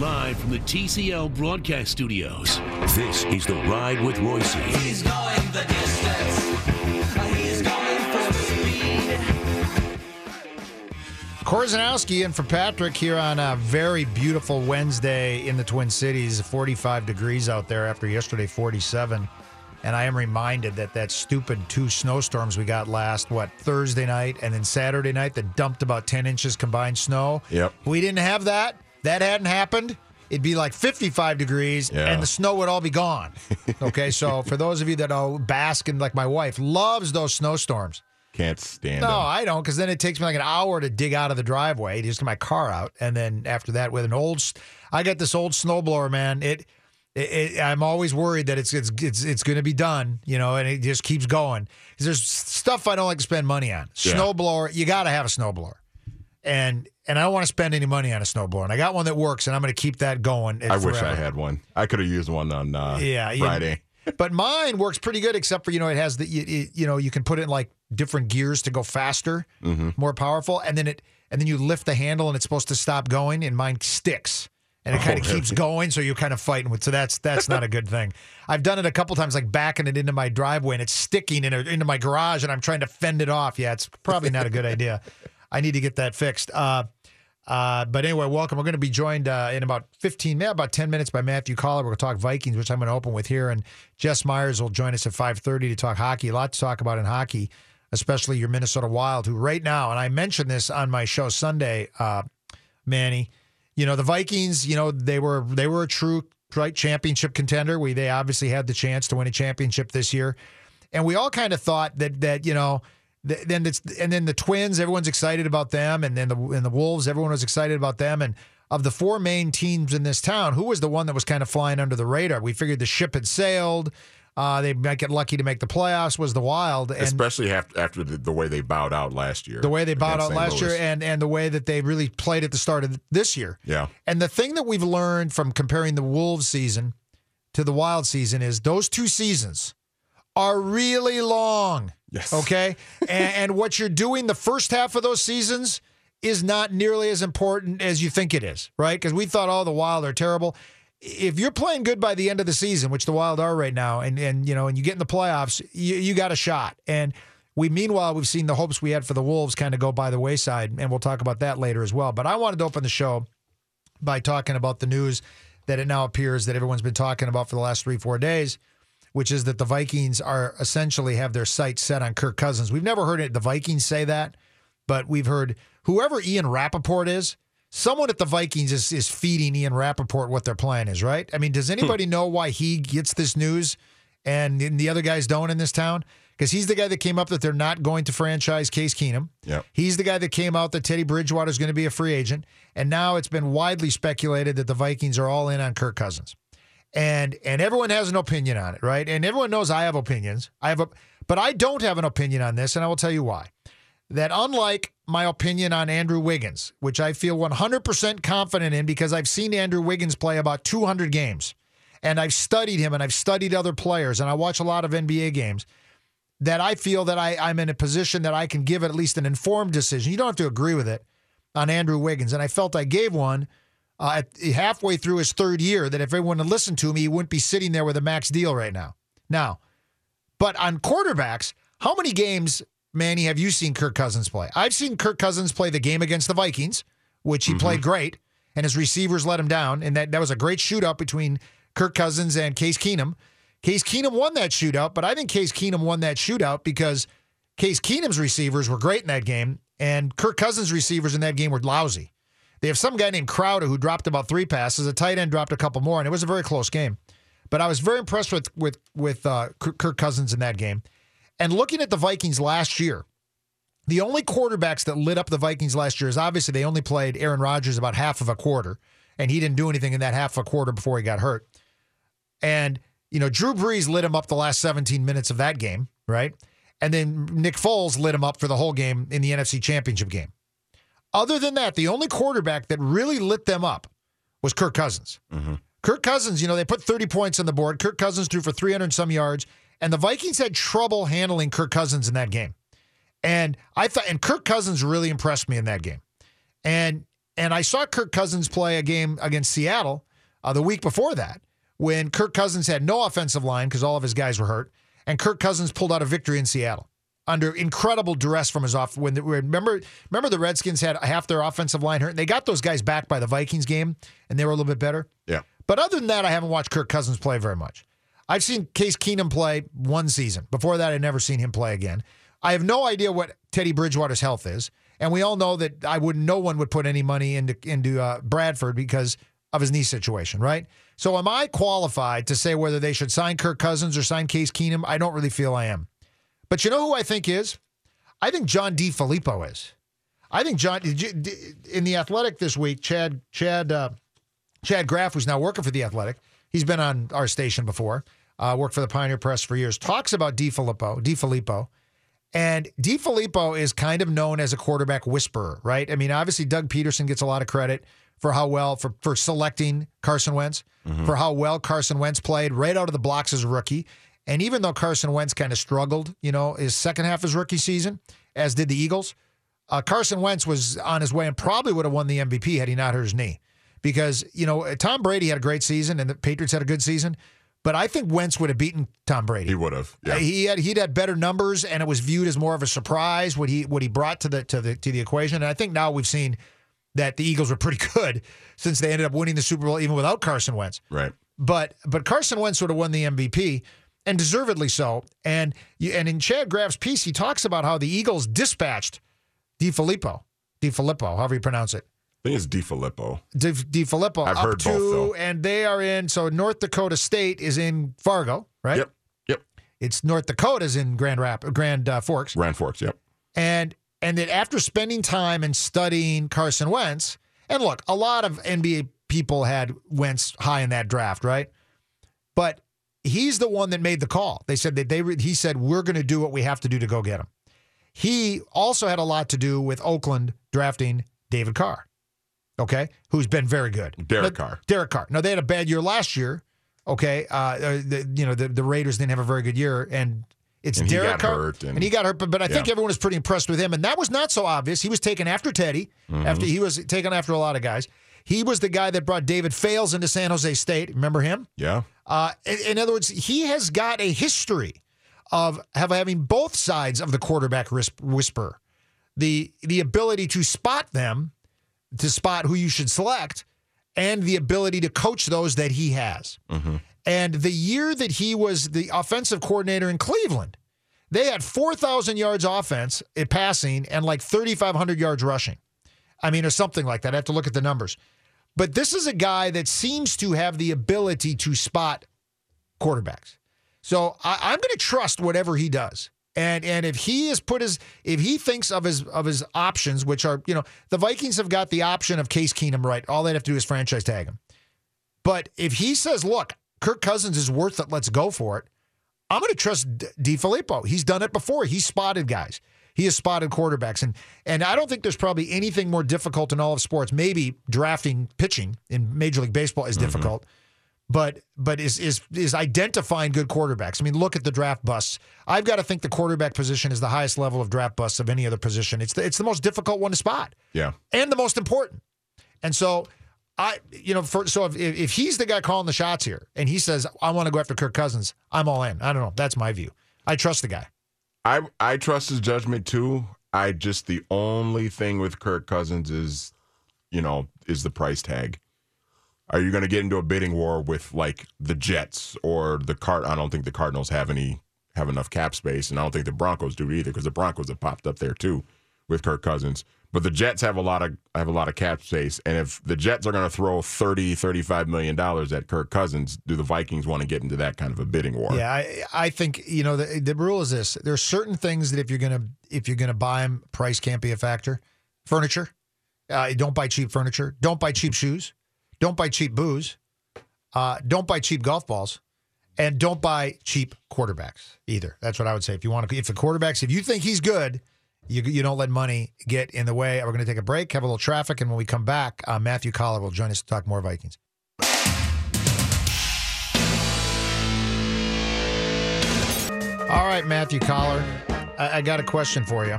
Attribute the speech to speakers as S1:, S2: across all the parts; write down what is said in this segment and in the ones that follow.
S1: Live from the TCL broadcast studios.
S2: This is The Ride with Royce.
S3: He's going the distance. He's going for speed.
S4: Korzanowski and for Patrick here on a very beautiful Wednesday in the Twin Cities. 45 degrees out there after yesterday, 47. And I am reminded that that stupid two snowstorms we got last, what, Thursday night and then Saturday night that dumped about 10 inches combined snow.
S5: Yep.
S4: We didn't have that. That hadn't happened. It'd be like 55 degrees
S5: Yeah.
S4: and the snow would all be gone. Okay. so for those of you that are basking, like my wife, loves those snowstorms.
S5: Can't stand
S4: No,
S5: them.
S4: I don't, because then it takes me like an hour to dig out of the driveway, just get my car out, and then after that, with an old, I got this old snowblower, man. It, it, it I'm always worried that it's it's it's, it's going to be done, you know, and it just keeps going. There's stuff I don't like to spend money on.
S5: Yeah.
S4: Snowblower, you got to have a snowblower, and and I don't want to spend any money on a snowblower. And I got one that works, and I'm going to keep that going.
S5: I wish I had one. I could have used one on uh,
S4: Yeah,
S5: Friday.
S4: but mine works pretty good, except for you know it has the you, you- know you can put it in like different gears to go faster,
S5: Mm-hmm.
S4: more powerful, and then it and then you lift the handle and it's supposed to stop going, and mine sticks. And it
S5: Oh,
S4: kind of keeps going, so you're kind of fighting with. So that's that's not a good thing. I've done it a couple times, like backing it into my driveway, and it's sticking in a, into my garage, and I'm trying to fend it off. Yeah, it's probably not a good idea. I need to get that fixed. Uh, uh, but anyway, welcome. We're going to be joined uh, in about 15, yeah, about 10 minutes by Matthew Coller. We're going to talk Vikings, which I'm going to open with here. And Jess Myers will join us at 5.30 to talk hockey. A lot to talk about in hockey, especially your Minnesota Wild, who right now, and I mentioned this on my show Sunday, uh, Manny, you know, the Vikings, you know, they were they were a true right championship contender. We they obviously had the chance to win a championship this year. And we all kind of thought that that, you know, th- then it's and then the Twins, everyone's excited about them, and then the and the Wolves, everyone was excited about them. And of the four main teams in this town, who was the one that was kind of flying under the radar? We figured the ship had sailed. Uh, they might get lucky to make the playoffs. Was the Wild, and
S5: Especially after, after the, the way they bowed out last year.
S4: the way they bowed out
S5: St.
S4: last year, and and the way that they really played at the start of this year.
S5: Yeah.
S4: And the thing that we've learned from comparing the Wolves season to the Wild season is those two seasons are really long.
S5: Yes.
S4: Okay. and, and what you're doing the first half of those seasons is not nearly as important as you think it is, right? Because we thought, oh, the Wild are terrible. If you're playing good by the end of the season, which the Wild are right now, and and you know, and you get in the playoffs, you, you got a shot. And we meanwhile we've seen the hopes we had for the Wolves kind of go by the wayside, and we'll talk about that later as well. But I wanted to open the show by talking about the news that it now appears that everyone's been talking about for the last three, four days, which is that the Vikings are essentially have their sights set on Kirk Cousins. We've never heard it, the Vikings say that, but we've heard whoever Ian Rapoport is, someone at the Vikings is, is feeding Ian Rapoport what their plan is, right? I mean, does hmm. anybody know why he gets this news and the other guys don't in this town? Because he's the guy that came up that they're not going to franchise Case Keenum.
S5: Yep.
S4: He's the guy that came out that Teddy Bridgewater is going to be a free agent. And now it's been widely speculated that the Vikings are all in on Kirk Cousins. And and everyone has an opinion on it, right? And everyone knows I have opinions. I have a but I don't have an opinion on this, and I will tell you why. That unlike my opinion on Andrew Wiggins, which I feel 100% confident in because I've seen Andrew Wiggins play about 200 games and I've studied him and I've studied other players and I watch a lot of NBA games that I feel that I, I'm in a position that I can give at least an informed decision. You don't have to agree with it on Andrew Wiggins. And I felt I gave one uh, at, halfway through his third year that if everyone had listened to me, he wouldn't be sitting there with a max deal right now. Now, but on quarterbacks, how many games, Manny, have you seen Kirk Cousins play? I've seen Kirk Cousins play the game against the Vikings, which he played great. and his receivers let him down. And that, that was a great shootout between Kirk Cousins and Case Keenum. Case Keenum won that shootout, but I think Case Keenum won that shootout because Case Keenum's receivers were great in that game, and Kirk Cousins' receivers in that game were lousy. They have some guy named Crowder who dropped about three passes. A tight end dropped a couple more, and it was a very close game. But I was very impressed with with with uh, Kirk Cousins in that game. And looking at the Vikings last year, the only quarterbacks that lit up the Vikings last year is obviously they only played Aaron Rodgers about half of a quarter, and he didn't do anything in that half a quarter before he got hurt. And you know, Drew Brees lit him up the last 17 minutes of that game, right? And then Nick Foles lit him up for the whole game in the NFC Championship game. Other than that, the only quarterback that really lit them up was Kirk Cousins. Kirk Cousins, you know, they put 30 points on the board. Kirk Cousins threw for 300 and some yards, and the Vikings had trouble handling Kirk Cousins in that game. And I thought, and Kirk Cousins really impressed me in that game. And and I saw Kirk Cousins play a game against Seattle uh, the week before that when Kirk Cousins had no offensive line because all of his guys were hurt, and Kirk Cousins pulled out a victory in Seattle under incredible duress from his off. When the, remember, remember the Redskins had half their offensive line hurt. And they got those guys back by the Vikings game, and they were a little bit better.
S5: Yeah.
S4: But other than that, I haven't watched Kirk Cousins play very much. I've seen Case Keenum play one season. Before that, I'd never seen him play again. I have no idea what Teddy Bridgewater's health is, and we all know that I would no one would put any money into into uh, Bradford because of his knee situation, right? So, am I qualified to say whether they should sign Kirk Cousins or sign Case Keenum? I don't really feel I am. But you know who I think is? I think John DeFilippo is. I think John did you- d- in the Athletic this week. Chad Chad uh, Chad Graff, who's now working for the Athletic, he's been on our station before. Uh, worked for the Pioneer Press for years. Talks about DeFilippo, D. Filippo, and DeFilippo is kind of known as a quarterback whisperer, right? I mean, obviously Doug Pederson gets a lot of credit for how well for for selecting Carson Wentz, for how well Carson Wentz played right out of the blocks as a rookie. And even though Carson Wentz kind of struggled, you know, his second half of his rookie season, as did the Eagles, uh, Carson Wentz was on his way and probably would have won the MVP had he not hurt his knee. Because, you know, Tom Brady had a great season and the Patriots had a good season, but I think Wentz would have beaten Tom Brady.
S5: He would have.
S4: Uh,
S5: Yeah.
S4: He had he'd had better numbers, and it was viewed as more of a surprise what he what he brought to the to the to the equation. And I think now we've seen that the Eagles were pretty good since they ended up winning the Super Bowl even without Carson Wentz.
S5: right.
S4: But but Carson Wentz would have won the MVP, and deservedly so. And you, and in Chad Graff's piece, he talks about how the Eagles dispatched Di Filippo, Di Filippo, however you pronounce it.
S5: I think it's DiFilippo.
S4: Di, Di Filippo
S5: I've heard
S4: to,
S5: both, though.
S4: and they are in. So North Dakota State is in Fargo, right?
S5: Yep. Yep.
S4: It's North Dakota's in Grand Rap, Grand uh, Forks,
S5: Grand Forks. Yep.
S4: and and that after spending time and studying Carson Wentz, and look, a lot of NBA people had Wentz high in that draft, right? But he's the one that made the call. They said that they he said we're going to do what we have to do to go get him. He also had a lot to do with Oakland drafting David Carr. Okay, who's been very good.
S5: Derek
S4: But-
S5: Carr.
S4: Derek Carr. No, they had a bad year last year. Okay, uh, uh, the, you know the, the Raiders didn't have a very good year, and it's
S5: And he
S4: Derek
S5: got
S4: Carr,
S5: hurt, and-
S4: he got hurt. But, but I think everyone was pretty impressed with him, and that was not so obvious. He was taken after Teddy,
S5: Mm-hmm.
S4: after he was taken after a lot of guys. He was the guy that brought David Fales into San Jose State. Remember him?
S5: Yeah.
S4: Uh, in, in other words, he has got a history of have having both sides of the quarterback whisper, the the ability to spot them, to spot who you should select, and the ability to coach those that he has. And the year that he was the offensive coordinator in Cleveland, they had four thousand yards offense at passing and like thirty five hundred yards rushing. I mean, or something like that. I have to look at the numbers. But this is a guy that seems to have the ability to spot quarterbacks. So I, I'm going to trust whatever he does. And and if he has put his if he thinks of his of his options, which are you know the Vikings have got the option of Case Keenum right. All they have to do is franchise tag him. But if he says, "Look, Kirk Cousins is worth it. Let's go for it," I'm going to trust D- DiFilippo. He's done it before. He's spotted guys. He has spotted quarterbacks, and and I don't think there's probably anything more difficult in all of sports. Maybe drafting pitching in Major League Baseball is mm-hmm. difficult, but but is is is identifying good quarterbacks. I mean, look at the draft busts. I've got to think the quarterback position is the highest level of draft busts of any other position. It's the, it's the most difficult one to spot
S5: Yeah.
S4: and the most important. And so I, you know, for, so if, if he's the guy calling the shots here and he says, I want to go after Kirk Cousins, I'm all in. I don't know. That's my view. I trust the guy.
S5: I I trust his judgment too. I just the only thing with Kirk Cousins is you know, is the price tag. Are you going to get into a bidding war with like the Jets or the Card? I don't think the Cardinals have any have enough cap space, and I don't think the Broncos do either because the Broncos have popped up there too with Kirk Cousins. But the Jets have a lot of have a lot of cap space, and if the Jets are going to throw 30 35 million dollars at Kirk Cousins, do the Vikings want to get into that kind of a bidding war?
S4: Yeah, I, I think you know the the rule is this: there are certain things that if you're gonna if you're gonna buy them, price can't be a factor. Furniture, uh, don't buy cheap furniture. Don't buy cheap shoes. Don't buy cheap booze. Uh, don't buy cheap golf balls, and don't buy cheap quarterbacks either. That's what I would say. If you want to, if the quarterbacks, if you think he's good, you you don't let money get in the way. We're going to take a break, have a little traffic, and when we come back, uh, Matthew Coller will join us to talk more Vikings. All right, Matthew Coller, I, I got a question for you.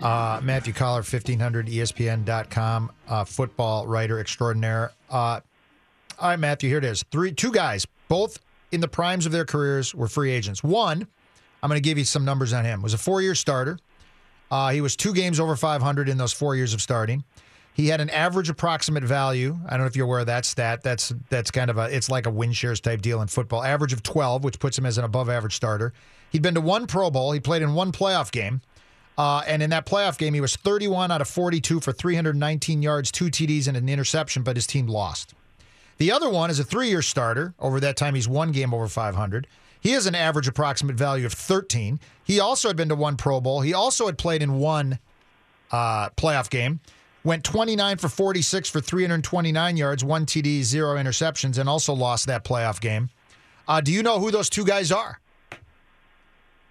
S4: Uh, Matthew Coller, E 1500ESPN.com, uh, football writer extraordinaire. Uh, all right, Matthew, here it is. Three, two guys, both in the primes of their careers, were free agents. One, I'm going to give you some numbers on him. Was a four-year starter. Uh, he was two games over 500 in those four years of starting. He had an average approximate value. I don't know if you're aware of that stat. That's that's kind of a it's like a win shares type deal in football. Average of 12, which puts him as an above average starter. He'd been to one Pro Bowl. He played in one playoff game. Uh, and in that playoff game, he was 31 out of 42 for 319 yards, two TDs, and an interception, but his team lost. The other one is a three year starter. Over that time, he's one game over 500. He has an average approximate value of 13. He also had been to one Pro Bowl. He also had played in one uh, playoff game. Went 29 for 46 for 329 yards, one TD, zero interceptions, and also lost that playoff game. Uh, do you know who those two guys are?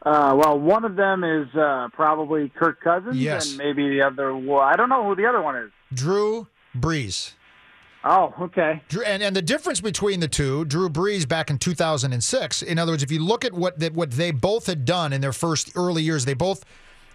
S6: Uh, well, one of them is uh, probably Kirk Cousins,
S4: Yes.
S6: and maybe the other. Well, I don't know who the other one is.
S4: Drew Brees.
S6: Oh, okay.
S4: And, and the difference between the two, Drew Brees back in 2006. In other words, if you look at what that what they both had done in their first early years, they both,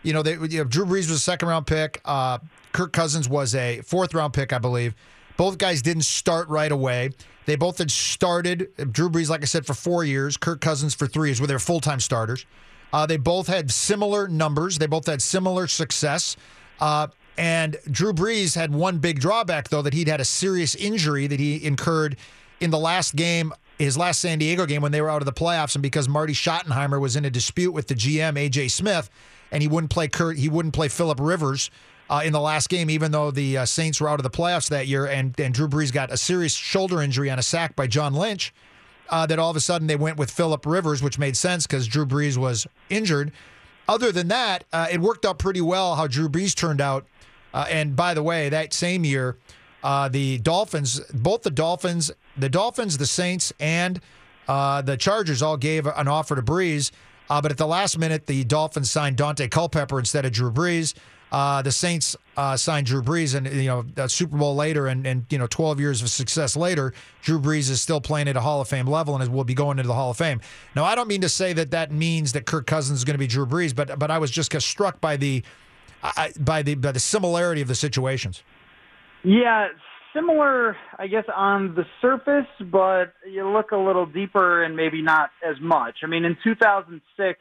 S4: you know, they you know, Drew Brees was a second round pick. Uh, Kirk Cousins was a fourth round pick, I believe. Both guys didn't start right away. They both had started. Drew Brees, like I said, for four years. Kirk Cousins for three years, where they were full time starters. Uh, they both had similar numbers. They both had similar success. Uh, and Drew Brees had one big drawback, though, that he'd had a serious injury that he incurred in the last game, his last San Diego game when they were out of the playoffs, and because Marty Schottenheimer was in a dispute with the GM AJ Smith, and he wouldn't play Kurt, he wouldn't play Philip Rivers. Uh, in the last game, even though the uh, Saints were out of the playoffs that year, and, and Drew Brees got a serious shoulder injury on a sack by John Lynch, uh, that all of a sudden they went with Philip Rivers, which made sense because Drew Brees was injured. Other than that, uh, it worked out pretty well how Drew Brees turned out. Uh, and by the way, that same year, uh, the Dolphins, both the Dolphins, the Dolphins, the Saints, and uh, the Chargers all gave an offer to Brees. Uh, but at the last minute, the Dolphins signed Daunte Culpepper instead of Drew Brees. Uh, the Saints uh, signed Drew Brees, and you know, a Super Bowl later, and and you know, 12 years of success later, Drew Brees is still playing at a Hall of Fame level, and will be going into the Hall of Fame. Now, I don't mean to say that that means that Kirk Cousins is going to be Drew Brees, but but I was just struck by the I, by the by the similarity of the situations.
S6: Yeah, similar, I guess, on the surface, but you look a little deeper and maybe not as much. I mean, in 2006,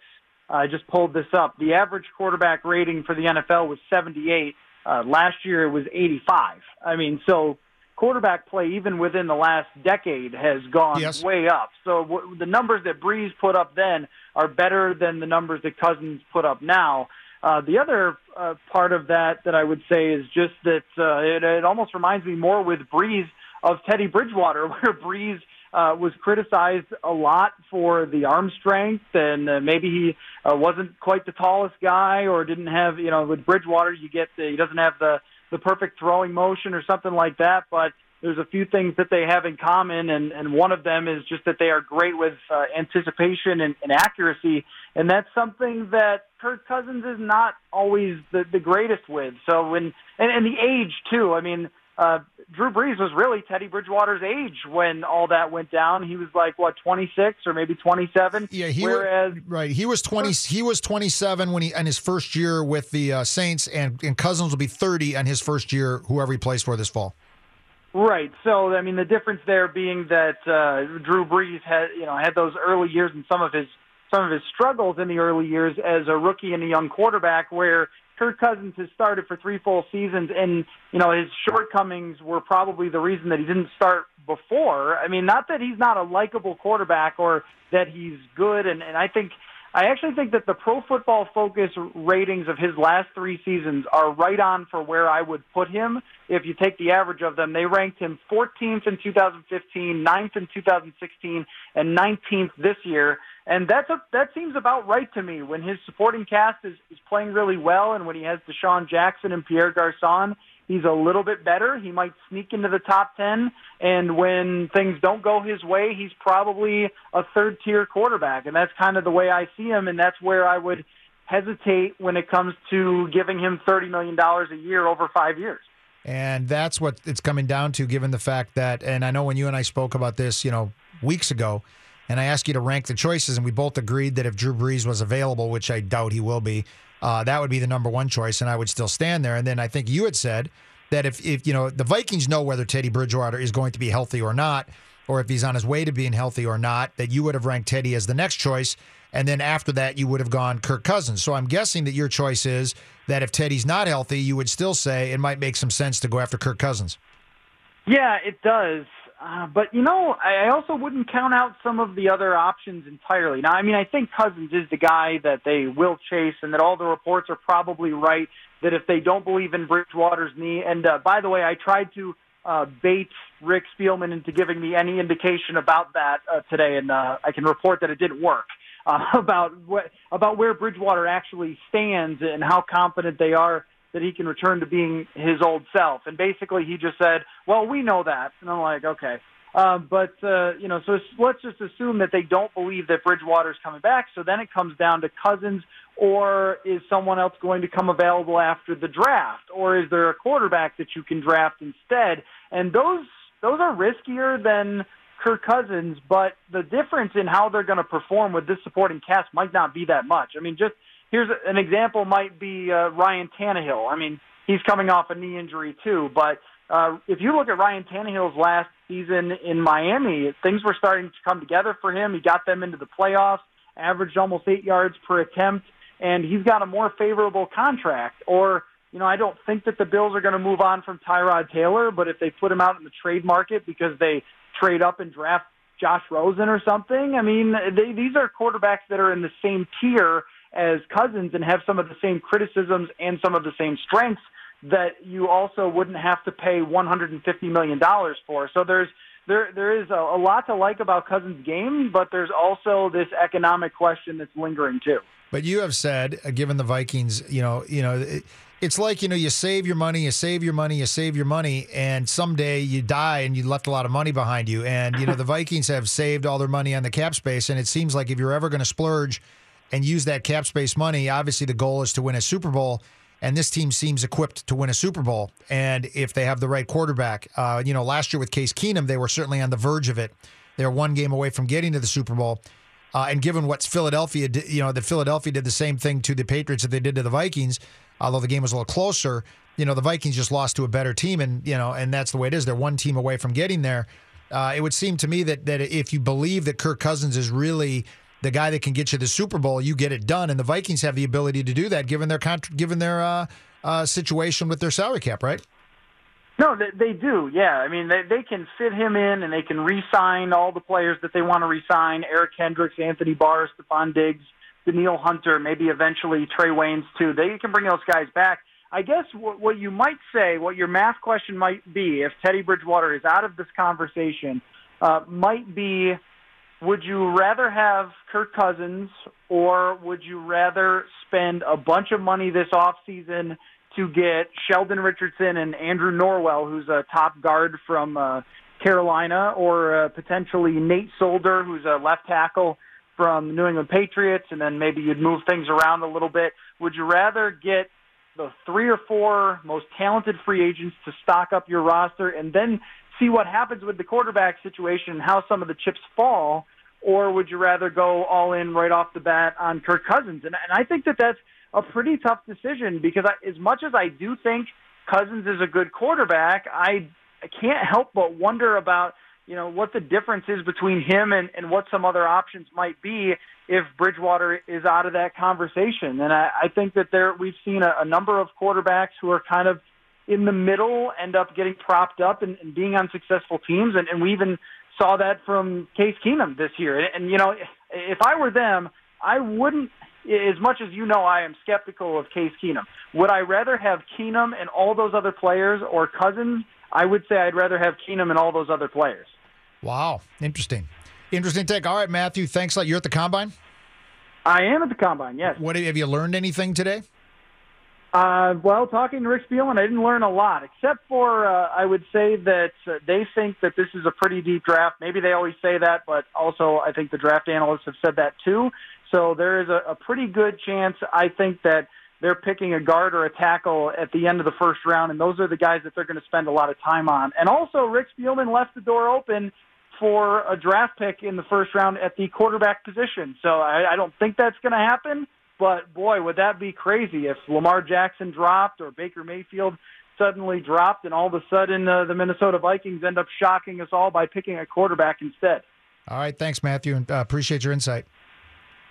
S6: I just pulled this up. The average quarterback rating for the NFL was 78. Uh, last year it was 85. I mean, so quarterback play, even within the last decade, has gone
S4: Yes.
S6: way up. So w- the numbers that Brees put up then are better than the numbers that Cousins put up now. Uh, the other uh, part of that that I would say is just that uh, it, it almost reminds me more with Brees of Teddy Bridgewater, where Brees uh, was criticized a lot for the arm strength and uh, maybe he uh, wasn't quite the tallest guy or didn't have you know with Bridgewater you get the, he doesn't have the the perfect throwing motion or something like that but there's a few things that they have in common and and one of them is just that they are great with uh, anticipation and, and accuracy. And that's something that Kirk Cousins is not always the the greatest with so when and, and the age too I mean uh, Drew Brees was really Teddy Bridgewater's age when all that went down. He was like what 26 or maybe 27.
S4: Yeah, he
S6: whereas
S4: was, right. He was twenty. He was twenty seven when he and his first year with the uh, Saints, and, and Cousins will be thirty on his first year, whoever he plays for this fall.
S6: Right. So I mean, the difference there being that uh, Drew Brees had you know had those early years and some of his some of his struggles in the early years as a rookie and a young quarterback, where Kirk Cousins has started for three full seasons, and you know his shortcomings were probably the reason that he didn't start before. I mean, not that he's not a likable quarterback or that he's good, and, and I think I actually think that the Pro Football Focus ratings of his last three seasons are right on for where I would put him. If you take the average of them, they ranked him 14th in 2015, 9th in 2016, and 19th this year. And that's a, that seems about right to me. When his supporting cast is, is playing really well, and when he has DeSean Jackson and Pierre Garcon, he's a little bit better. He might sneak into the top 10. And when things don't go his way, he's probably a third tier quarterback. And that's kind of the way I see him. And that's where I would hesitate when it comes to giving him $30 million a year over five years.
S4: And that's what it's coming down to, given the fact that, and I know when you and I spoke about this, you know, weeks ago, and I asked you to rank the choices, and we both agreed that if Drew Brees was available, which I doubt he will be, uh, that would be the number one choice, and I would still stand there. And then I think you had said that if, if you know the Vikings know whether Teddy Bridgewater is going to be healthy or not, or if he's on his way to being healthy or not, that you would have ranked Teddy as the next choice. And then after that, you would have gone Kirk Cousins. So I'm guessing that your choice is that if Teddy's not healthy, you would still say it might make some sense to go after Kirk Cousins.
S6: Yeah, it does. Uh, but you know, I also wouldn't count out some of the other options entirely. Now, I mean, I think Cousins is the guy that they will chase, and that all the reports are probably right. That if they don't believe in Bridgewater's knee, and uh, by the way, I tried to uh, bait Rick Spielman into giving me any indication about that uh, today, and uh, I can report that it didn't work. Uh, about what about where Bridgewater actually stands and how confident they are that he can return to being his old self. And basically, he just said, "Well, we know that," and I'm like, "Okay." Uh, but uh, you know, so let's just assume that they don't believe that Bridgewater's coming back. So then it comes down to Cousins, or is someone else going to come available after the draft, or is there a quarterback that you can draft instead? And those those are riskier than Kirk Cousins, but the difference in how they're going to perform with this supporting cast might not be that much. I mean, just here's an example might be uh, Ryan Tannehill. I mean, he's coming off a knee injury too, but uh, if you look at Ryan Tannehill's last season in Miami, things were starting to come together for him. He got them into the playoffs, averaged almost eight yards per attempt, and he's got a more favorable contract. Or, you know, I don't think that the Bills are going to move on from Tyrod Taylor, but if they put him out in the trade market because they trade up and draft Josh Rosen or something, I mean, they, these are quarterbacks that are in the same tier as Cousins and have some of the same criticisms and some of the same strengths that you also wouldn't have to pay 150 million dollars for. So there's there there is a, a lot to like about Cousins' game, but there's also this economic question that's lingering too.
S4: But you have said, uh, given the Vikings, you know, you know, it, it's like you know, you save your money, you save your money, you save your money, and someday you die and you left a lot of money behind you. And you know, the Vikings have saved all their money on the cap space, and it seems like if you're ever going to splurge and use that cap space money, obviously the goal is to win a Super Bowl. And this team seems equipped to win a Super Bowl. And if they have the right quarterback, uh, you know, last year with Case Keenum, they were certainly on the verge of it. They're one game away from getting to the Super Bowl. Uh, and given what Philadelphia, did, you know, that Philadelphia did the same thing to the Patriots that they did to the Vikings, although the game was a little closer. You know, the Vikings just lost to a better team, and you know, and that's the way it is. They're one team away from getting there. Uh, it would seem to me that that if you believe that Kirk Cousins is really the guy that can get you the Super Bowl, you get it done, and the Vikings have the ability to do that given their given their uh, uh, situation with their salary cap, right?
S6: No, they, they do. Yeah, I mean they they can fit him in, and they can re-sign all the players that they want to re-sign: Eric Kendricks, Anthony Barr, Stefon Diggs, Danielle Hunter, maybe eventually Trae Waynes too. They can bring those guys back. I guess what, what you might say, what your math question might be, if Teddy Bridgewater is out of this conversation, uh, might be: Would you rather have Kirk Cousins, or would you rather spend a bunch of money this off season? to get Sheldon Richardson and Andrew Norwell, who's a top guard from uh, Carolina, or uh, potentially Nate Solder, who's a left tackle from New England Patriots, and then maybe you'd move things around a little bit. Would you rather get the three or four most talented free agents to stock up your roster and then see what happens with the quarterback situation and how some of the chips fall? Or would you rather go all in right off the bat on Kirk Cousins? And, and I think that that's a pretty tough decision because I, as much as I do think Cousins is a good quarterback, I, I can't help but wonder about you know, what the difference is between him and, and what some other options might be if Bridgewater is out of that conversation. And I, I think that there we've seen a, a number of quarterbacks who are kind of in the middle end up getting propped up and, and being on successful teams, and, and we even saw that from Case Keenum this year. And, and you know, if I were them, I wouldn't. As much as you know, I am skeptical of Case Keenum. Would I rather have Keenum and all those other players or Cousins? I would say I'd rather have Keenum and all those other players.
S4: Wow, interesting, interesting take. All right, Matthew, thanks. a lot. You're at the combine.
S6: I am at the combine. Yes.
S4: What have you learned anything today?
S6: Uh, well, talking to Rick Spielman, I didn't learn a lot, except for uh, I would say that uh, they think that this is a pretty deep draft. Maybe they always say that, but also I think the draft analysts have said that too. So there is a, a pretty good chance, I think, that they're picking a guard or a tackle at the end of the first round, and those are the guys that they're going to spend a lot of time on. And also, Rick Spielman left the door open for a draft pick in the first round at the quarterback position. So I, I don't think that's going to happen. But boy, would that be crazy if Lamar Jackson dropped or Baker Mayfield suddenly dropped, and all of a sudden uh, the Minnesota Vikings end up shocking us all by picking a quarterback instead.
S4: All right, thanks, Matthew, and uh, appreciate your insight.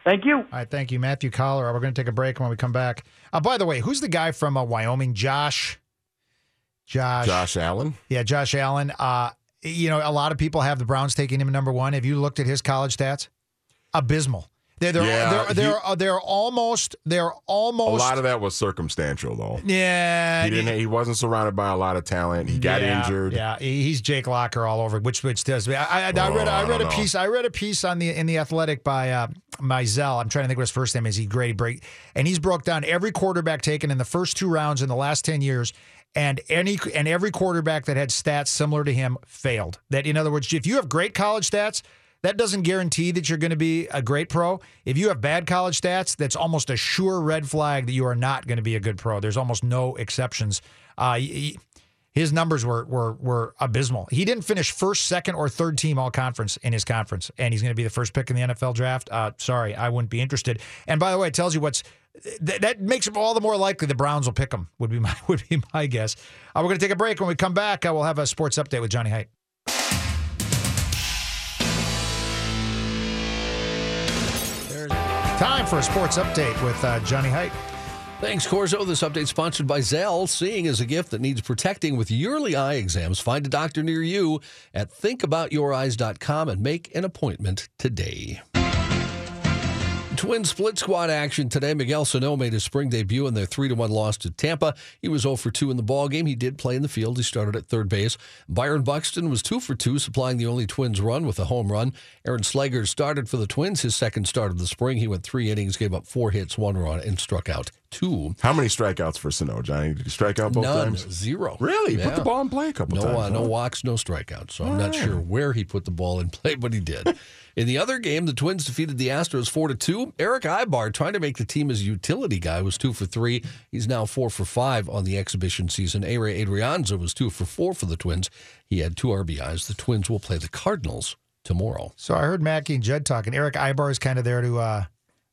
S6: Thank you.
S4: All right, thank you, Matthew Coller. We're going to take a break when we come back. Uh, by the way, who's the guy from uh, Wyoming? Josh. Josh.
S5: Josh Allen.
S4: Yeah, Josh Allen. Uh, you know, a lot of people have the Browns taking him number one. Have you looked at his college stats? Abysmal. They're they're
S5: Yeah,
S4: they're, they're, uh, they're almost they're
S5: A lot of that was circumstantial, though.
S4: yeah
S5: He didn't. He wasn't surrounded by a lot of talent. He got
S4: yeah,
S5: injured.
S4: Yeah, he's Jake Locker all over, which which does. I, I, I read I
S5: Oh, I
S4: read a
S5: know.
S4: piece I read a piece on the in the Athletic by uh, Mizell. I'm trying to think what his first name is. He Grady Break, and he's broke down every quarterback taken in the first two rounds in the last ten years. And any and every quarterback that had stats similar to him failed. That in other words, if you have great college stats, that doesn't guarantee that you're going to be a great pro. If you have bad college stats, that's almost a sure red flag that you are not going to be a good pro. There's almost no exceptions. Uh, y- his numbers were were were abysmal. He didn't finish first, second, or third team all conference in his conference, and he's going to be the first pick in the NFL draft. Uh, sorry, I wouldn't be interested. And by the way, it tells you what's th- that makes it all the more likely the Browns will pick him. Would be my would be my guess. Uh, we're going to take a break. When we come back, uh, we'll have a sports update with Johnny Height. Time for a sports update with uh, Johnny Height.
S7: Thanks, Corzo. This update sponsored by Zell. Seeing is a gift that needs protecting with yearly eye exams. Find a doctor near you at thinkaboutyoureyes.com and make an appointment today. Twin split squad action today. Miguel Sano made his spring debut in their 3 1 loss to Tampa. He was 0 for 2 in the ball game. He did play in the field. He started at third base. Byron Buxton was 2 for 2, supplying the only Twins run with a home run. Aaron Slegers started for the Twins, his second start of the spring. He went three innings, gave up four hits, one run, and struck out two.
S5: How many strikeouts for Sano, Johnny? Did he strike out both
S7: None,
S5: times?
S7: zero.
S5: Really?
S7: Yeah.
S5: Put the ball in play a couple
S7: No,
S5: times.
S7: uh, no walks, no strikeouts. So I'm not sure where he put the ball in play, but he did. in the other game, the Twins defeated the Astros four to two. Erick Aybar, trying to make the team his utility guy, was two for three. He's now four for five on the exhibition season. Ehire Adrianza was two for four for the Twins. He had two RBIs. The Twins will play the Cardinals tomorrow.
S4: So I heard Mackey and Judd talking. Erick Aybar is kind of there to uh,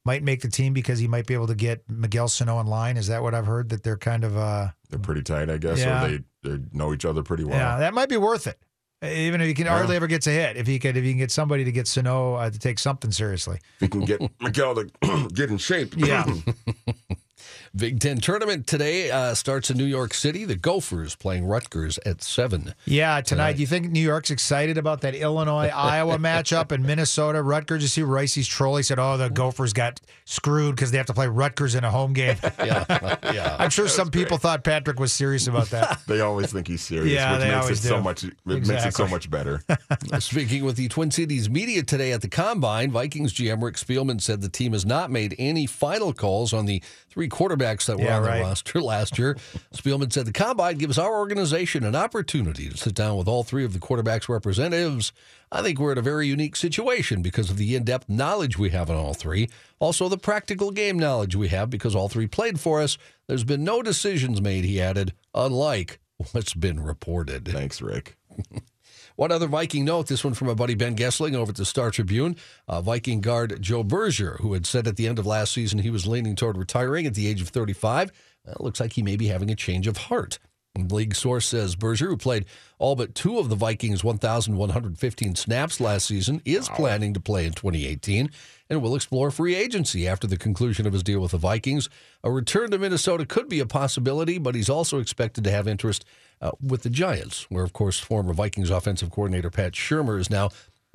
S4: might make the team because he might be able to get Miguel Sano in line. Is that what I've heard? That they're kind of uh,
S5: They're pretty tight, I guess.
S4: Yeah.
S5: Or they, they know each other pretty well.
S4: yeah, that might be worth it. Even if he can hardly ever gets a hit, if he could, if he can get somebody to get Sano uh, to take something seriously.
S5: If you can get Miguel to get in shape.
S4: Yeah.
S7: Big Ten tournament today uh, starts in New York City. The Gophers playing Rutgers at seven.
S4: Yeah, tonight. Do you think New York's excited about that Illinois Iowa matchup in Minnesota? Rutgers, you see Reusse's troll. He said, "Oh, the Gophers got screwed because they have to play Rutgers in a home game."
S7: Yeah, yeah.
S4: I'm sure some people thought Patrick was serious about that.
S5: They always think he's serious,
S4: Yeah,
S5: which
S4: they
S5: makes it
S4: always
S5: so much. It makes it so much better.
S7: Speaking with the Twin Cities media today at the Combine, Vikings GM Rick Spielman said the team has not made any final calls on the three quarterbacks that were
S4: Yeah,
S7: on
S4: right.
S7: the roster last year. Spielman said the Combine gives our organization an opportunity to sit down with all three of the quarterbacks' representatives. I think we're in a very unique situation because of the in depth knowledge we have on all three. Also, the practical game knowledge we have because all three played for us. There's been no decisions made, he added, unlike what's been reported.
S5: Thanks, Rick.
S7: One other Viking note, this one from my buddy Ben Goessling over at the Star Tribune. Uh, Viking guard Joe Berger, who had said at the end of last season he was leaning toward retiring at the age of 35, uh, looks like he may be having a change of heart. League source says Berger, who played all but two of the Vikings' 1,115 snaps last season, is planning to play in 2018 and will explore free agency after the conclusion of his deal with the Vikings. A return to Minnesota could be a possibility, but he's also expected to have interest uh, with the Giants, where, of course, former Vikings offensive coordinator Pat Shurmur is now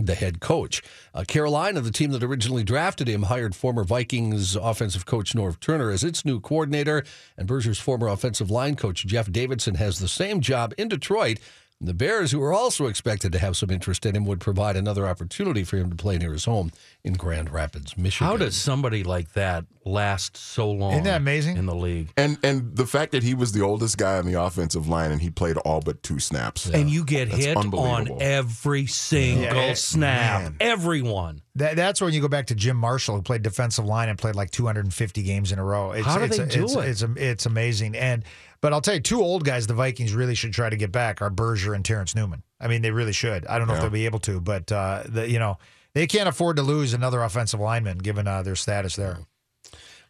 S7: the head coach. Uh, Carolina, the team that originally drafted him, hired former Vikings offensive coach Norv Turner as its new coordinator, and Berger's former offensive line coach Jeff Davidson has the same job in Detroit. And the Bears, who are also expected to have some interest in him, would provide another opportunity for him to play near his home in Grand Rapids, Michigan.
S8: How does somebody like that last so long?
S4: Isn't that amazing?
S8: in the league?
S5: And and the fact that he was the oldest guy on the offensive line and he played all but two snaps.
S8: And you get
S5: That's
S8: hit on every single
S4: Yeah,
S8: snap.
S5: man.
S8: Everyone.
S4: That, that's when you go back to Jim Marshall, who played defensive line and played like 250 games in a row. It's,
S8: How do
S4: it's,
S8: they do
S4: it's,
S8: it?
S4: It's, it's amazing. And but I'll tell you, two old guys the Vikings really should try to get back are Berger and Terrence Newman. I mean, they really should. I don't know if they'll be able to, but uh, the, you know they can't afford to lose another offensive lineman given uh, their status there.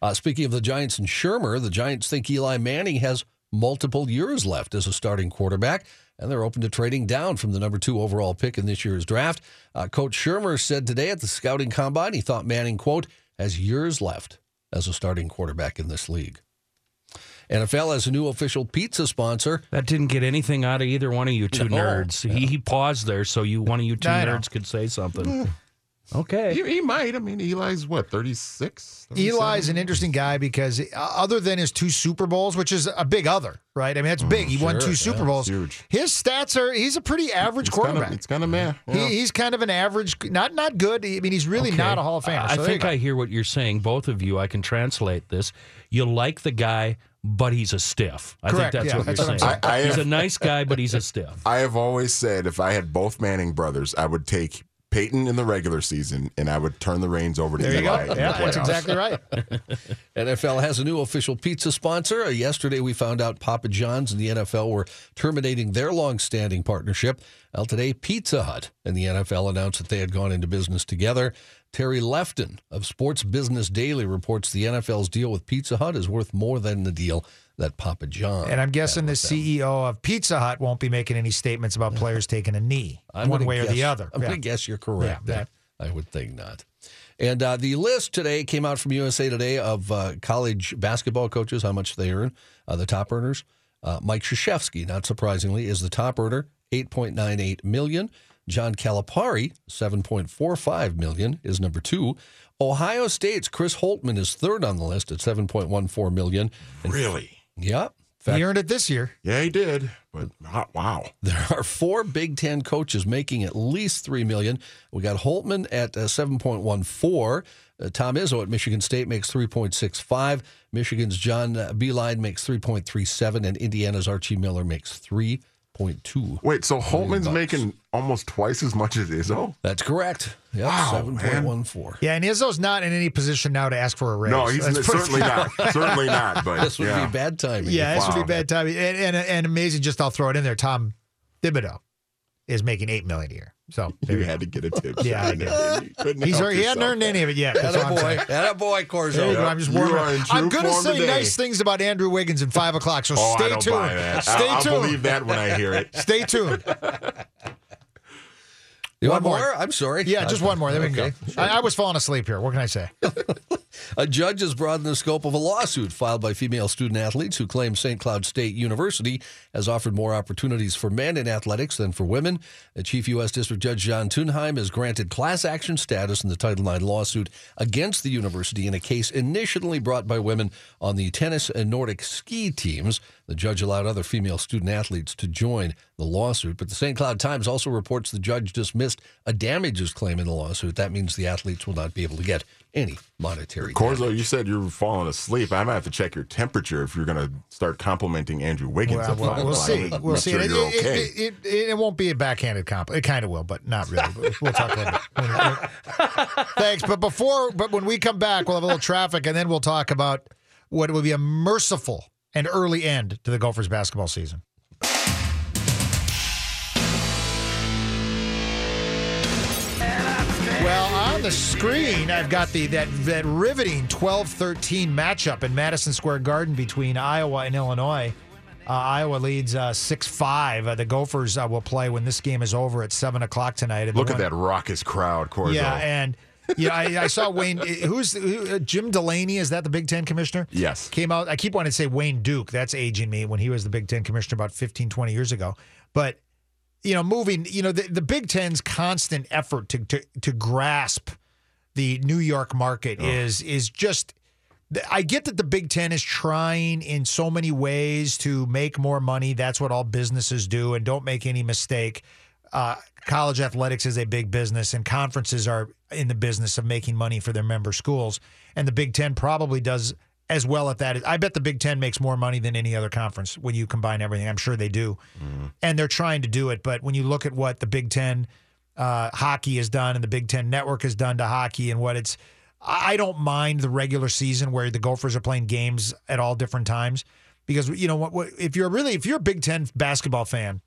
S7: Uh, speaking of the Giants and Shurmur, the Giants think Eli Manning has multiple years left as a starting quarterback, and they're open to trading down from the number two overall pick in this year's draft. Uh, Coach Shurmur said today at the scouting combine he thought Manning, quote, has years left as a starting quarterback in this league. NFL has a new official pizza sponsor.
S8: That didn't get anything out of either one of you two
S7: No.
S8: nerds. He, he paused there so you one of you two
S4: I
S8: nerds could say something. Okay.
S5: He, he might. I mean, Eli's what, 36?
S4: Eli's an interesting guy because uh, other than his two Super Bowls, which is a big other, right? I mean, that's big. He won
S7: sure,
S4: two
S7: yeah,
S4: Super Bowls.
S5: huge.
S4: His stats are he's a pretty average
S5: It's kind
S4: quarterback.
S5: of, it's kind of meh.
S4: He, he's kind of an average, not not good. I mean, he's really
S8: Okay.
S4: not a Hall of Famer.
S8: I
S4: So there you
S8: think. I hear what you're saying. Both of you, I can translate this. You like the guy, but he's a stiff. I
S4: Correct,
S8: think that's
S4: yeah,
S8: what
S4: that's
S8: you're
S4: what I'm
S8: saying.
S5: saying. I- I
S8: he's
S5: have-
S8: a nice guy, but he's a stiff.
S5: I have always said if I had both Manning brothers, I would take Peyton in the regular season and I would turn the reins over to
S4: There you go.
S5: Eli in the
S4: Yeah, that's
S5: playoffs.
S4: exactly right.
S7: NFL has a new official pizza sponsor. Uh, Yesterday, we found out Papa John's and the NFL were terminating their long-standing partnership. Well, today, Pizza Hut and the NFL announced that they had gone into business together. Terry Lefton of Sports Business Daily reports the NFL's deal with Pizza Hut is worth more than the deal that Papa John.
S4: And I'm guessing the
S7: had with them.
S4: CEO of Pizza Hut won't be making any statements about players taking a knee,
S7: I'm
S4: one way or the other.
S7: I'm
S4: Yeah.
S7: going to guess you're correct.
S4: Yeah,
S7: there. I would think not. And uh, the list today came out from USA Today of uh, college basketball coaches, how much they earn, uh, the top earners. Uh, Mike Krzyzewski, not surprisingly, is the top earner, 8.98 million. John Calipari, 7.45 million, is number two. Ohio State's Chris Holtmann is third on the list at 7.14 million. And,
S5: Really?
S7: yeah. Fact,
S4: He earned it this year.
S5: Yeah, he did. But wow, wow.
S7: There are four Big Ten coaches making at least three million. We got Holtmann at uh, seven point one four. Uh, Tom Izzo at Michigan State makes three point six five. Michigan's John uh, Beilein makes three point three seven, and Indiana's Archie Miller makes three point two.
S5: Wait, so Holtmann's
S7: bucks.
S5: making almost twice as much as Izzo?
S7: That's correct. Yeah,
S5: Wow,
S7: seven point one four.
S4: Yeah, and Izzo's not in any position now to ask for a raise.
S5: No, he's
S4: Let's put it
S5: certainly not. Certainly not. But
S7: This would
S5: yeah.
S7: be bad timing.
S4: Yeah, this would be bad timing. And, and and amazing. Just I'll throw it in there. Tom Thibodeau is making eight million a year. So
S5: You
S4: you
S5: had to get a tip.
S4: Yeah, I did.
S5: Couldn't.
S4: He's
S5: help
S4: already, he hadn't earned any of it yet. That's all I'm
S7: Attaboy.
S4: saying.
S7: Attaboy, Corzo.
S4: Go. I'm just warming. I'm going to say
S5: today.
S4: nice things about Andrew Wiggins in five o'clock. So
S5: Oh,
S4: stay tuned.
S5: that.
S4: Stay
S5: I'll,
S4: tuned.
S5: I'll believe that when I hear it.
S4: Stay tuned.
S7: You
S4: One more.
S7: more? I'm sorry.
S4: Yeah, just one more. We can
S7: Okay.
S4: go. I, I was falling asleep here. What can I say?
S7: A judge has broadened the scope of a lawsuit filed by female student athletes who claim St. Cloud State University has offered more opportunities for men in athletics than for women. The Chief U.S. District Judge John Tunheim has granted class action status in the Title IX lawsuit against the university in a case initially brought by women on the tennis and Nordic ski teams. The judge allowed other female student athletes to join the lawsuit, but the St. Cloud Times also reports the judge dismissed a damages claim in the lawsuit. That means the athletes will not be able to get any monetary
S5: Corzo, you said you were falling asleep. I might have to check your temperature if you're going to start complimenting Andrew Wiggins.
S4: Well,
S5: at
S4: we'll, we'll see. We'll see.
S5: Sure
S4: It,
S5: you're
S4: it,
S5: okay.
S4: it, it, it, it won't be a backhanded compliment. It kind of will, but not really. But We'll talk about it. Thanks. But before, but when we come back, we'll have a little traffic, and then we'll talk about what will be a merciful and early end to the Gophers basketball season. Well, on the screen, I've got the that that riveting 12-13 matchup in Madison Square Garden between Iowa and Illinois. Uh, Iowa leads uh, six five. Uh, the Gophers uh, will play when this game is over at seven o'clock tonight. And
S5: Look at
S4: one-
S5: that raucous crowd, Corzo.
S4: Yeah, and yeah, I, I saw Wayne. Who's who, uh, Jim Delany? Is that the Big Ten commissioner?
S5: Yes.
S4: Came out. I keep wanting to say Wayne Duke. That's aging me when he was the Big Ten commissioner about 15, 20 years ago. But you know, moving. You know, the, the Big Ten's constant effort to to to grasp the New York market is is just. I get that the Big Ten is trying in so many ways to make more money. That's what all businesses do. And don't make any mistake. Uh, college athletics is a big business, and conferences are in the business of making money for their member schools. And the Big Ten probably does as well at that. I bet the Big Ten makes more money than any other conference when you combine everything. I'm sure they do. And they're trying to do it. But when you look at what the Big Ten uh, hockey has done and the Big Ten network has done to hockey and what it's, I don't mind the regular season where the Gophers are playing games at all different times because you know what, what if you're really if you're a Big Ten basketball fan,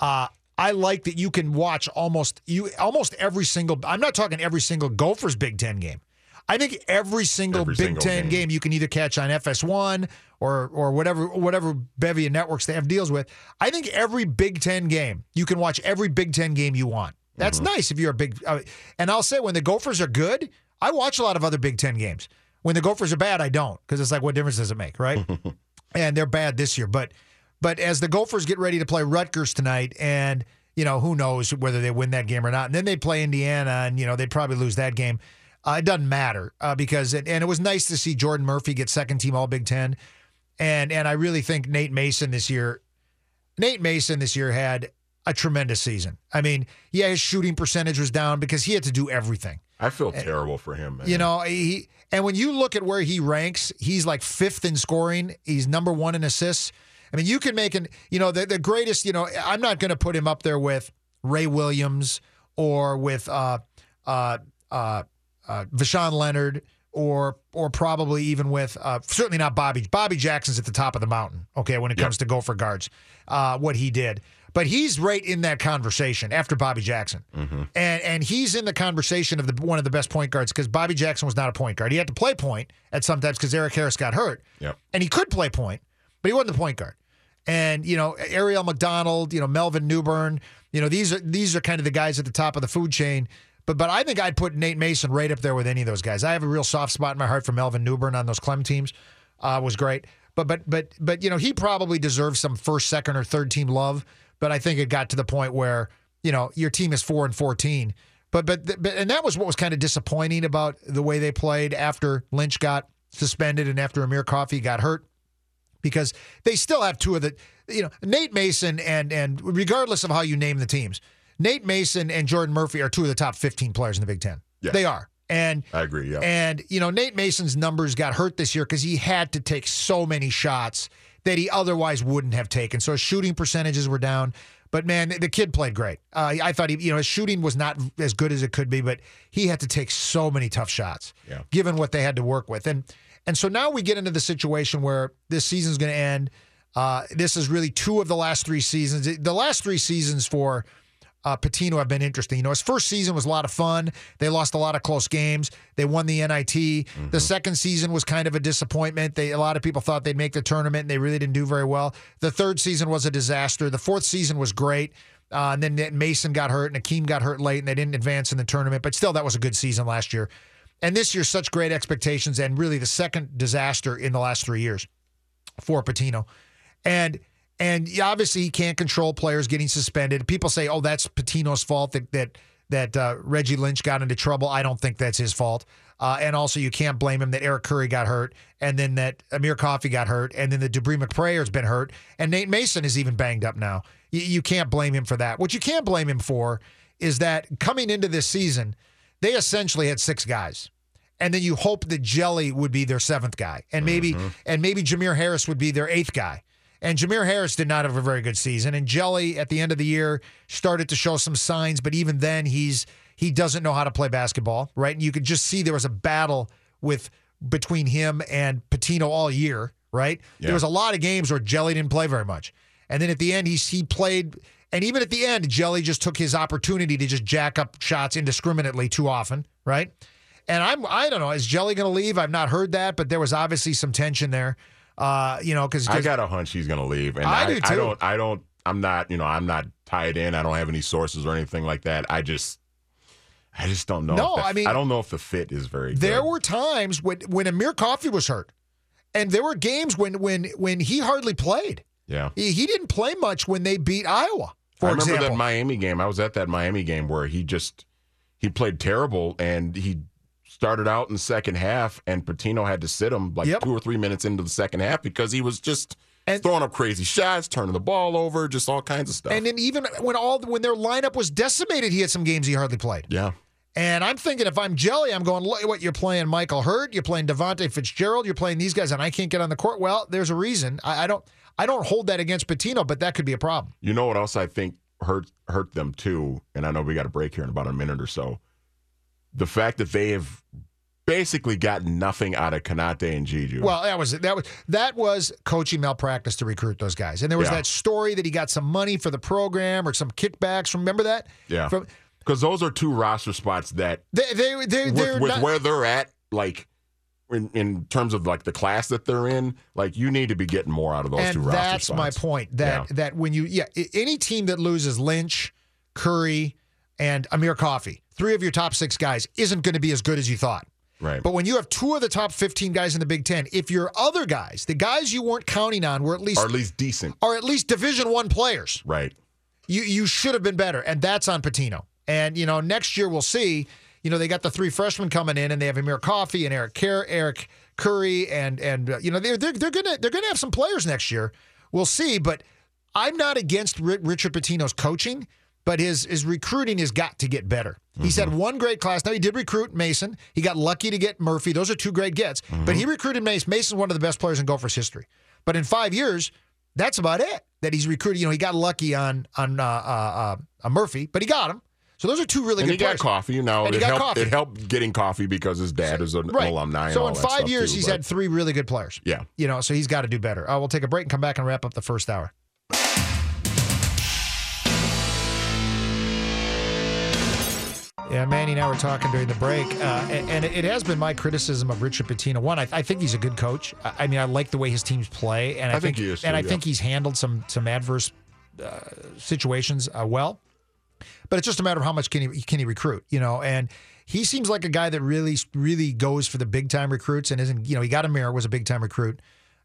S4: uh, I like that you can watch almost you almost every single. I'm not talking every single Gophers Big Ten game. I think every single
S5: Every
S4: Big
S5: single
S4: Ten
S5: game.
S4: game. you can either catch on FS1 or or whatever whatever bevy of networks they have deals with. I think every Big Ten game you can watch every Big Ten game you want. That's nice if you're a big. Uh, and I'll say when the Gophers are good, I watch a lot of other Big Ten games. When the Gophers are bad, I don't because it's like what difference does it make, right? and they're bad this year, but but as the Gophers get ready to play Rutgers tonight, and you know who knows whether they win that game or not, and then they play Indiana, and you know they'd probably lose that game. Uh, it doesn't matter uh, because it, and it was nice to see Jordan Murphy get second team All Big Ten, and and I really think Nate Mason this year, Nate Mason this year had a tremendous season. I mean, yeah, his shooting percentage was down because he had to do everything.
S5: I feel terrible for him, man.
S4: You know, he and when you look at where he ranks, he's like fifth in scoring. He's number one in assists. I mean, you can make an you know the the greatest. You know, I'm not going to put him up there with Ray Williams or with uh uh uh, uh Voshon Lenard or or probably even with uh certainly not Bobby. Bobby Jackson's at the top of the mountain. Okay, when it comes to Gopher guards, uh, what he did. But he's right in that conversation after Bobby Jackson, and and he's in the conversation of the one of the best point guards because Bobby Jackson was not a point guard. He had to play point at sometimes because Eric Harris got hurt,
S5: Yep.
S4: and he could play point, but he wasn't the point guard. And you know Arriel McDonald, you know Melvin Newbern, you know these are these are kind of the guys at the top of the food chain. But but I think I'd put Nate Mason right up there with any of those guys. I have a real soft spot in my heart for Melvin Newbern on those Clem teams. Uh, was great. But but but but you know he probably deserves some first, second, or third team love. But I think it got to the point where you know your team is four and fourteen. But but but and that was what was kind of disappointing about the way they played after Lynch got suspended and after Amir Coffey got hurt because they still have two of the you know Nate Mason and and regardless of how you name the teams, Nate Mason and Jordan Murphy are two of the top 15 players in the Big 10.
S5: Yeah.
S4: They are. And
S5: I agree. Yeah.
S4: and you know Nate Mason's numbers got hurt this year cuz he had to take so many shots that he otherwise wouldn't have taken. So his shooting percentages were down. But man, the kid played great. Uh, I thought he, you know, his shooting was not as good as it could be, but he had to take so many tough shots,
S5: Yeah.
S4: given what they had to work with. And and so now we get into the situation where this season's going to end. Uh, this is really two of the last three seasons. The last three seasons for uh, Pitino have been interesting. You know, his first season was a lot of fun. They lost a lot of close games. They won the NIT. The second season was kind of a disappointment. They a lot of people thought they'd make the tournament, and they really didn't do very well. The third season was a disaster. The fourth season was great. Uh, and then Mason got hurt, and Akeem got hurt late, and they didn't advance in the tournament. But still, that was a good season last year. And this year, such great expectations, and really the second disaster in the last three years for Pitino. And and obviously he can't control players getting suspended. People say, "Oh, that's Pitino's fault that that that uh, Reggie Lynch got into trouble." I don't think that's his fault. Uh, and also, you can't blame him that Eric Curry got hurt, and then that Amir Coffey got hurt, and then that Dupree McBrayer's been hurt, and Nate Mason is even banged up now. You can't blame him for that. What you can't blame him for is that coming into this season, they essentially had six guys and then you hope that Jelly would be their seventh guy, and maybe mm-hmm. and maybe Jamir Harris would be their eighth guy. And Jamir Harris did not have a very good season, and Jelly at the end of the year started to show some signs, but even then he's he doesn't know how to play basketball, right? And you could just see there was a battle with between him and Pitino all year, right?
S5: Yeah.
S4: There was a lot of games where Jelly didn't play very much, and then at the end he he played. And even at the end, Jelly just took his opportunity to just jack up shots indiscriminately too often, right? And I'm I don't know, is Jelly going to leave? I've not heard that, but there was obviously some tension there. Uh, you know, because
S5: I got a hunch he's going to leave, and
S4: I
S5: I,
S4: do
S5: I don't, I don't. I'm not. You know, I'm not tied in. I don't have any sources or anything like that. I just, I just don't know.
S4: No,
S5: the-
S4: I mean-
S5: I don't know if the fit is very. Good.
S4: There
S5: good.
S4: were times when when Amir Coffey was hurt, and there were games when when when he hardly played.
S5: Yeah.
S4: He, he didn't play much when they beat Iowa. For
S5: I remember
S4: example,
S5: that Miami game. I was at that Miami game where he just he played terrible and he started out in the second half and Pitino had to sit him like
S4: Yep.
S5: two or three minutes into the second half because he was just
S4: And-
S5: throwing up crazy shots, turning the ball over, just all kinds of stuff.
S4: and then even when all when their lineup was decimated, he had some games he hardly played.
S5: yeah.
S4: And I'm thinking if I'm Jelly, I'm going, look, what you're playing Michael Hurt, you're playing Davonte Fitzgerald, you're playing these guys, and I can't get on the court. Well, there's a reason. I, I don't I don't hold that against Pitino, but that could be a problem.
S5: You know what else I think hurt hurt them too? And I know we got a break here in about a minute or so. The fact that they have basically got nothing out of Konate and Juju.
S4: Well, that was that was that was coaching malpractice to recruit those guys. And there was
S5: Yeah.
S4: that story that he got some money for the program or some kickbacks. Remember that?
S5: yeah,
S4: From
S5: because those are two roster spots that
S4: they they they
S5: with,
S4: they're
S5: with
S4: not,
S5: where they're at, like in, in terms of like the class that they're in, like you need to be getting more out of those two
S4: and
S5: roster
S4: that's my point. That
S5: Yeah.
S4: that when you yeah any team that loses Lynch, Curry, and Amir Coffey, three of your top six guys, isn't going to be as good as you thought.
S5: Right.
S4: But when you have two of the top 15 guys in the Big Ten, if your other guys, the guys you weren't counting on, were at least
S5: or at least decent.
S4: are at least Division One players,
S5: Right.
S4: you you should have been better, and that's on Pitino. And you know, next year we'll see. You know, they got the three freshmen coming in, and they have Amir Coffey and Eric Kerr, Eric Curry, and and uh, you know they're they're they're gonna they're gonna have some players next year. We'll see, but I'm not against Ri- Richard Pitino's coaching, but his his recruiting has got to get better. He's had one great class. Now he did recruit Mason. He got lucky to get Murphy. Those are two great gets. But he recruited Mason. Mason's one of the best players in Gophers history. But in five years, that's about it that he's recruited. You know, he got lucky on on uh, uh, uh, uh, Murphy, but he got him. So those are two really
S5: and
S4: good
S5: he
S4: players.
S5: got Coffey. Now
S4: And
S5: it
S4: he got
S5: helped.
S4: Coffey.
S5: It helped getting Coffey because his dad is an
S4: Right.
S5: alumni. and
S4: So
S5: all
S4: in
S5: that
S4: five
S5: stuff,
S4: years,
S5: too,
S4: he's
S5: but-
S4: had three really good players.
S5: Yeah.
S4: You know, so he's got to do better. Uh, we'll take a break and come back and wrap up the first hour. Yeah, Manny and I were talking during the break, uh, and, and it has been my criticism of Richard Pitino. One, I, I think he's a good coach. I, I mean, I like the way his teams play, and I,
S5: I think he is,
S4: and I
S5: yeah.
S4: think he's handled some some adverse uh, situations uh, well. But it's just a matter of how much can he can he recruit, you know? And he seems like a guy that really really goes for the big time recruits and isn't, you know, he got Amir was a big time recruit,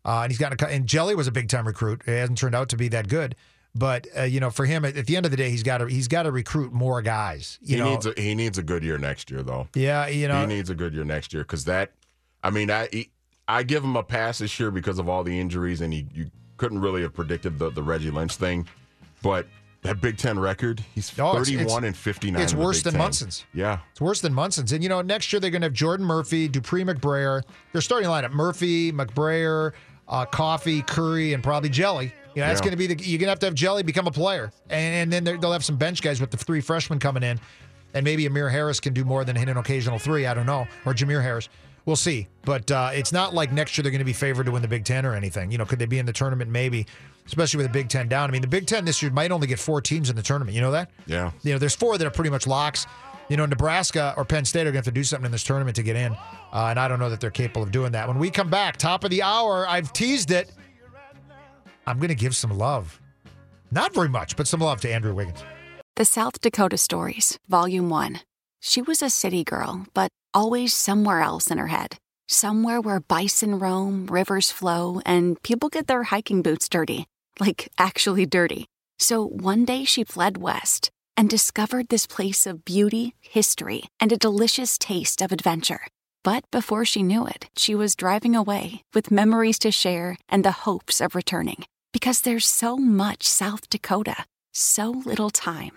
S4: uh, and he's got a, and Jelly was a big time recruit. It hasn't turned out to be that good, but uh, you know, for him at, at the end of the day, he's got to he's got to recruit more guys. You
S5: he
S4: know,
S5: needs a, he needs a good year next year though.
S4: yeah, you know,
S5: he needs a good year next year because that. I mean, I he- I give him a pass this year because of all the injuries, and he you couldn't really have predicted the the Reggie Lynch thing, but that Big Ten record, he's
S4: Oh,
S5: thirty one
S4: it's-
S5: and fifty nine.
S4: it's worse than Monson's.
S5: Yeah,
S4: It's worse than Monson's. And, you know, next year they're going to have Jordan Murphy, Dupree McBrayer. Their starting lineup Murphy, McBrayer, uh, Coffey, Curry, and probably Jelly. You know, that's
S5: Yeah.
S4: going to be the, you're going to have to have Jelly become a player. And, and then they're- they'll have some bench guys with the three freshmen coming in. And maybe Amir Harris can do more than hit an occasional three. I don't know. Or Jamir Harris. We'll see. But uh, it's not like next year they're going to be favored to win the Big Ten or anything. You know, could they be in the tournament? Maybe, especially with the Big Ten down. I mean, the Big Ten this year might only get four teams in the tournament. You know that?
S5: yeah.
S4: You know, there's four that are pretty much locks. You know, Nebraska or Penn State are going to have to do something in this tournament to get in. Uh, and I don't know that they're capable of doing that. When we come back, top of the hour, I've teased it. I'm going to give some love. Not very much, but some love to Andrew Wiggins.
S9: The South Dakota Stories, Volume 1. She was a city girl, but always somewhere else in her head. Somewhere where bison roam, rivers flow, and people get their hiking boots dirty. Like, actually dirty. So one day she fled west and discovered this place of beauty, history, and a delicious taste of adventure. But before she knew it, she was driving away with memories to share and the hopes of returning. Because there's so much South Dakota, so little time.